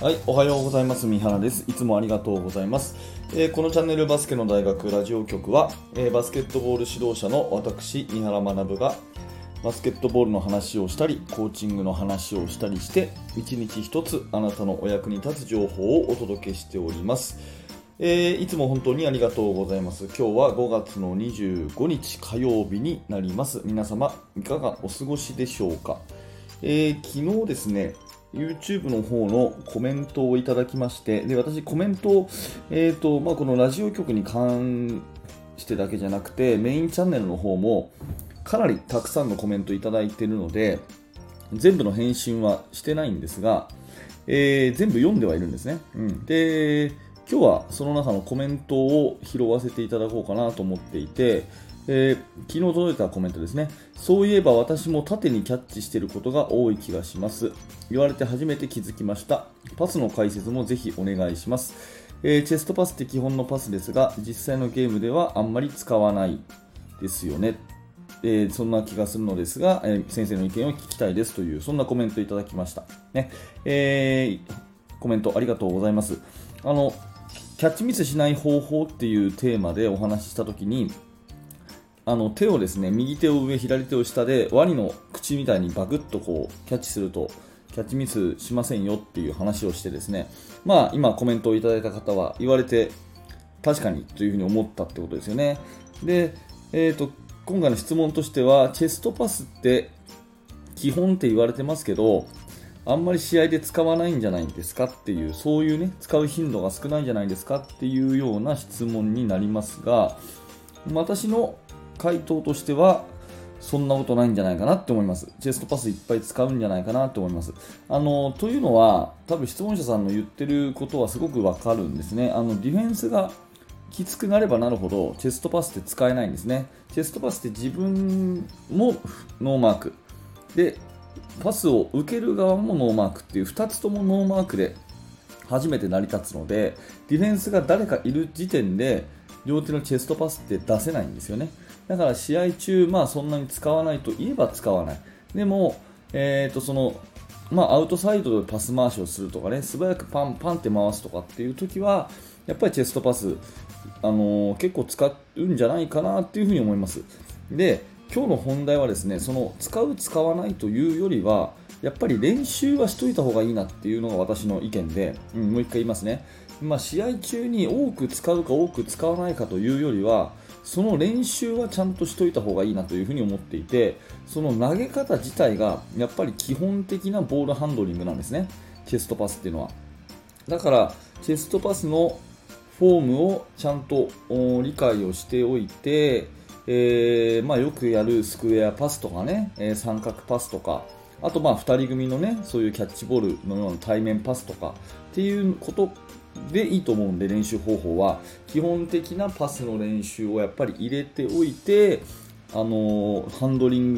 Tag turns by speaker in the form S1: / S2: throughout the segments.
S1: はい、おはようございます。三原です。いつもありがとうございます。えーこのチャンネルバスケの大学ラジオ局は、えーバスケットボール指導者の私、三原学がバスケットボールの話をしたり、コーチングの話をしたりして、一日一つあなたのお役に立つ情報をお届けしております。えーいつも本当にありがとうございます。今日は5月の25日火曜日になります。皆様、いかがお過ごしでしょうか？え昨日ですね、YouTube の方のコメントをいただきまして、で私、コメントを、えーとまあ、このラジオ局に関してだけじゃなくて、メインチャンネルの方もかなりたくさんのコメントいただいているので、全部の返信はしてないんですが、えー全部読んではいるんですね。うん、で、今日はその中のコメントを拾わせていただこうかなと思っていて、えー昨日届いたコメントですね。そういえば私も縦にキャッチしていることが多い気がします。言われて初めて気づきました。パスの解説もぜひお願いします。えーチェストパスって基本のパスですが、実際のゲームではあんまり使わないですよね。えーそんな気がするのですが、え先生の意見を聞きたいですという、そんなコメントいただきました。ねえーコメントありがとうございます。あのキャッチミスしない方法っていうテーマでお話ししたときに、あの手をですね右手を上、左手を下でワニの口みたいにバクッとこうキャッチするとキャッチミスしませんよっていう話をしてですね、まあ、今コメントをいただいた方は言われて確かにというふうに思ったってことですよね。で、えー、と今回の質問としてはチェストパスって基本って言われてますけどあんまり試合で使わないんじゃないんですかっていうそういうね使う頻度が少ないんじゃないですかっていうような質問になりますが私の回答としてはそんなことないんじゃないかなって思います。チェストパスいっぱい使うんじゃないかなと思います。あのというのは、多分質問者さんの言ってることはすごくわかるんですね。あのディフェンスがきつくなればなるほど、チェストパスって使えないんですね。チェストパスって自分もノーマーク。で、パスを受ける側もノーマークっていう2つともノーマークで初めて成り立つので、ディフェンスが誰かいる時点で、両手のチェストパスって出せないんですよね。だから試合中、まあそんなに使わないといえば使わない。でも、えーとそのまあ、アウトサイドでパス回しをするとかね、素早くパンパンって回すとかっていう時は、やっぱりチェストパス、あのー結構使うんじゃないかなっていうふに思います。で、今日の本題はですね、その使う、使わないというよりは、やっぱり練習はしといた方がいいなっていうのが私の意見で、うん、もう一回言いますね。まあ、試合中に多く使うか多く使わないかというよりは、その練習はちゃんとしといた方がいいなというふうに思っていて、その投げ方自体がやっぱり基本的なボールハンドリングなんですね、チェストパスっていうのは。だから、チェストパスのフォームをちゃんと理解をしておいて、えーまあ、よくやるスクエアパスとかね、えー三角パスとか、あとまあ2人組のね、そういうキャッチボールのような対面パスとかっていうことでいいと思うんで、練習方法は。基本的なパスの練習をやっぱり入れておいて、あのーハンドリン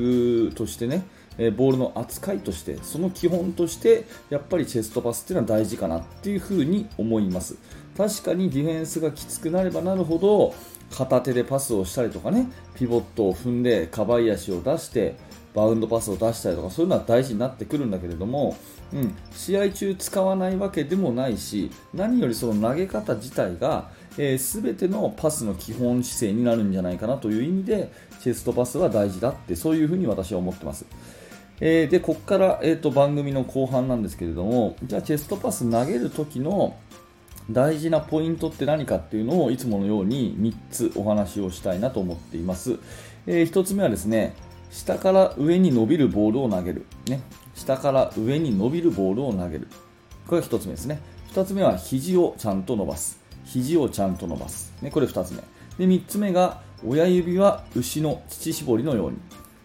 S1: グとしてね、えーボールの扱いとして、その基本として、やっぱりチェストパスっていうのは大事かなっていうふうに思います。確かにディフェンスがきつくなればなるほど、片手でパスをしたりとかね、ピボットを踏んで、かばい足を出して、バウンドパスを出したりとか、そういうのは大事になってくるんだけれども、うん、試合中使わないわけでもないし、何よりその投げ方自体が、えー、全てのパスの基本姿勢になるんじゃないかなという意味で、チェストパスは大事だって、そういうふうに私は思ってます。えーで、ここから、えー、と番組の後半なんですけれども、じゃあチェストパス投げる時の大事なポイントって何かっていうのをいつものように3つお話をしたいなと思っています。え1つ目はですね、下から上に伸びるボールを投げる。ね、下から上に伸びるボールを投げる。これが1つ目ですね。2つ目は肘をちゃんと伸ばす。肘をちゃんと伸ばす。ね、これ2つ目。で、3つ目が親指は牛の乳搾りのように。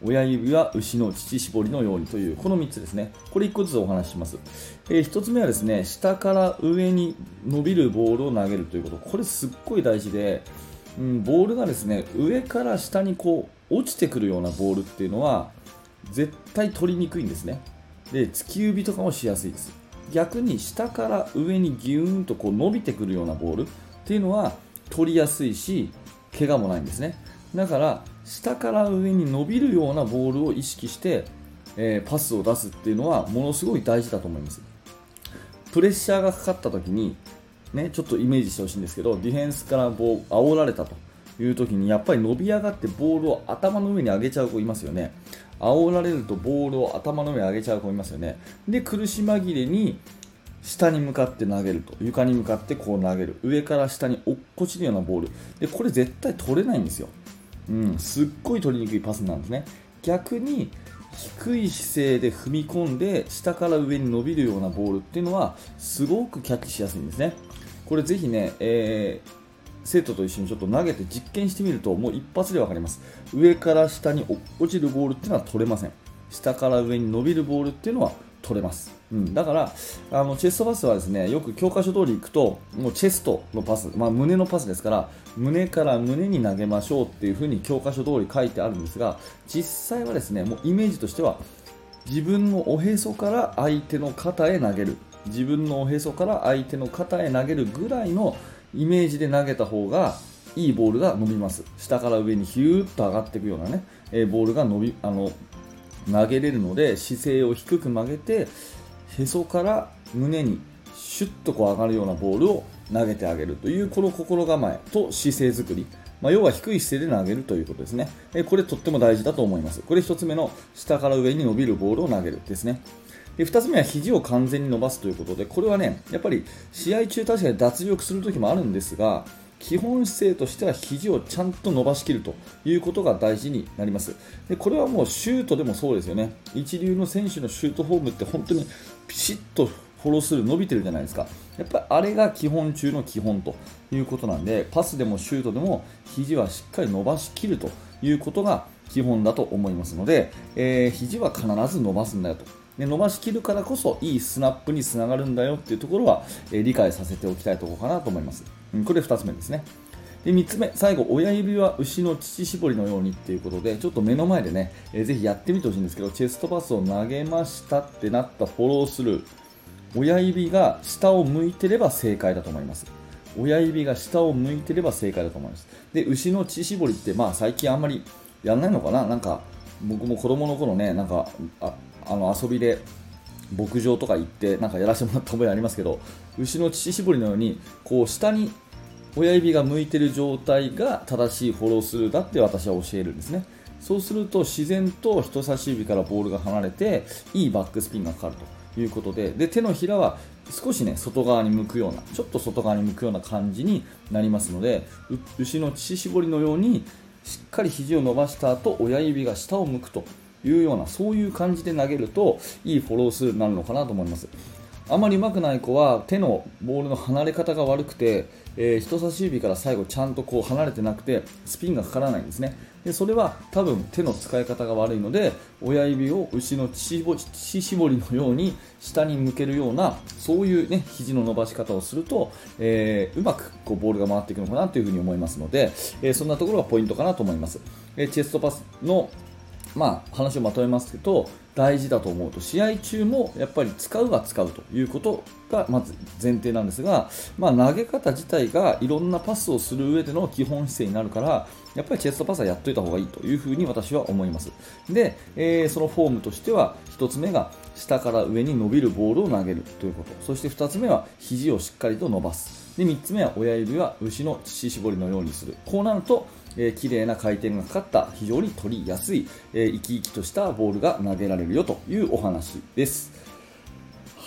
S1: 親指は牛の乳搾りのようにというこの3つですね。これ1個ずつお話しします。え1つ目はですね、下から上に伸びるボールを投げるということ。これすっごい大事で、うん、ボールがですね、上から下にこう落ちてくるようなボールっていうのは絶対取りにくいんですね。で、突き指とかもしやすいです。逆に下から上にギューンとこう伸びてくるようなボールっていうのは取りやすいし、怪我もないんですね。だから下から上に伸びるようなボールを意識して、えーパスを出すっていうのはものすごい大事だと思います。プレッシャーがかかった時に、ね、ちょっとイメージしてほしいんですけどディフェンスからこう煽られたという時にやっぱり伸び上がってボールを頭の上に上げちゃう子いますよね。煽られるとボールを頭の上に上げちゃう子いますよね。で苦し紛れに下に向かって投げると床に向かってこう投げる。上から下に落っこちるようなボール。でこれ絶対取れないんですよ、うん、すっごい取りにくいパスなんですね。逆に低い姿勢で踏み込んで下から上に伸びるようなボールっていうのはすごくキャッチしやすいんですね。これぜひね、えー生徒と一緒にちょっと投げて実験してみるともう一発で分かります。上から下に落ちるボールっていうのは取れません。下から上に伸びるボールっていうのは取れます、うん、だからあのチェストパスはですねよく教科書通り行くともうチェストのパス、まあ、胸のパスですから胸から胸に投げましょうっていう風に教科書通り書いてあるんですが実際はですねもうイメージとしては自分のおへそから相手の肩へ投げる。自分のおへそから相手の肩へ投げるぐらいのイメージで投げた方がいいボールが伸びます。下から上にヒューッと上がっていくようなね、えー、ボールが伸びあの投げれるので姿勢を低く曲げてへそから胸にシュッとこう上がるようなボールを投げてあげるというこの心構えと姿勢作り、まあ、要は低い姿勢で投げるということですね、えこれとっても大事だと思います。これ1つ目の下から上に伸びるボールを投げるですね。で2つ目は肘を完全に伸ばすということでこれはねやっぱり試合中確かに脱力する時もあるんですが基本姿勢としては肘をちゃんと伸ばしきるということが大事になります。でこれはもうシュートでもそうですよね。一流の選手のシュートフォームって本当にピシッとフォロースルー伸びてるじゃないですか。やっぱりあれが基本中の基本ということなんでパスでもシュートでも肘はしっかり伸ばしきるということが基本だと思いますので、えー、肘は必ず伸ばすんだよと。で伸ばしきるからこそいいスナップにつながるんだよっていうところは、え、理解させておきたいところかなと思います、うん、これ2つ目ですねで3つ目、最後、親指は牛の乳搾りのようにっていうことで、ちょっと目の前でね、えー、ぜひやってみてほしいんですけど、チェストパスを投げましたってなったフォロースルー、親指が下を向いてれば正解だと思います。親指が下を向いてれば正解だと思います。で、牛の乳搾りって、まあ最近あんまりやんないのかな？なんか、僕も子供の頃ね、なんか、ああの遊びで牧場とか行ってなんかやらせてもらった覚えありますけど牛の乳搾りのようにこう下に親指が向いてる状態が正しいフォロースルーだって私は教えるんですね。そうすると自然と人差し指からボールが離れていいバックスピンがかかるということでで手のひらは少しね外側に向くようなちょっと外側に向くような感じになりますので牛の乳搾りのようにしっかり肘を伸ばした後親指が下を向くというようなそういう感じで投げるといいフォロー数になるのかなと思います。あまり上手くない子は手のボールの離れ方が悪くて、えー、人差し指から最後ちゃんとこう離れてなくてスピンがかからないんですねでそれは多分手の使い方が悪いので親指を牛の乳搾りのように下に向けるようなそういうね肘の伸ばし方をすると、えー、うまくこうボールが回っていくのかなというふに思いますので、えー、そんなところがポイントかなと思います、えチェストパスのまあ、話をまとめますけど大事だと思うと試合中もやっぱり使うは使うということがまず前提なんですが、まあ、投げ方自体がいろんなパスをする上での基本姿勢になるからやっぱりチェストパスはやっといた方がいいというふうに私は思います。で、えー、そのフォームとしては1つ目が下から上に伸びるボールを投げるということ。そして2つ目は肘をしっかりと伸ばす。で3つ目は親指は牛の乳搾りのようにする。こうなるとえー、綺麗な回転がかかった非常に取りやすい、えー、生き生きとしたボールが投げられるよというお話です。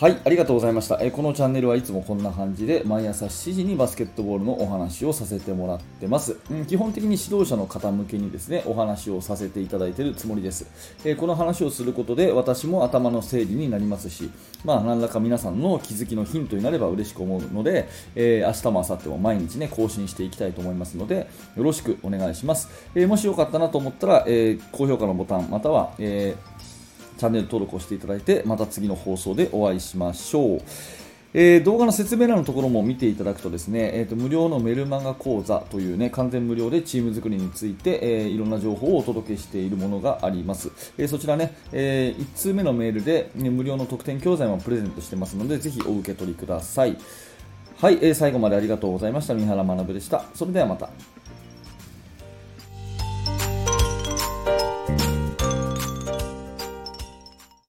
S1: はい、ありがとうございました。えこのチャンネルはいつもこんな感じで毎朝7時にバスケットボールのお話をさせてもらってます。うん、基本的に指導者の方向けにですね、お話をさせていただいているつもりです。えこの話をすることで私も頭の整理になりますし、まあ何らか皆さんの気づきのヒントになれば嬉しく思うので、えー、明日も明後日も毎日ね、更新していきたいと思いますので、よろしくお願いします。えー、もしよかったなと思ったら、えー、高評価のボタン、または、えーチャンネル登録をしていただいて、また次の放送でお会いしましょう。えー、動画の説明欄のところも見ていただくとですね、えーと、無料のメルマガ講座というね、完全無料でチーム作りについて、えー、いろんな情報をお届けしているものがあります。えー、そちらね、え1通目のメールで、ね、無料の特典教材もプレゼントしてますので、ぜひお受け取りください。はい、え最後までありがとうございました。三原学でした。それではまた。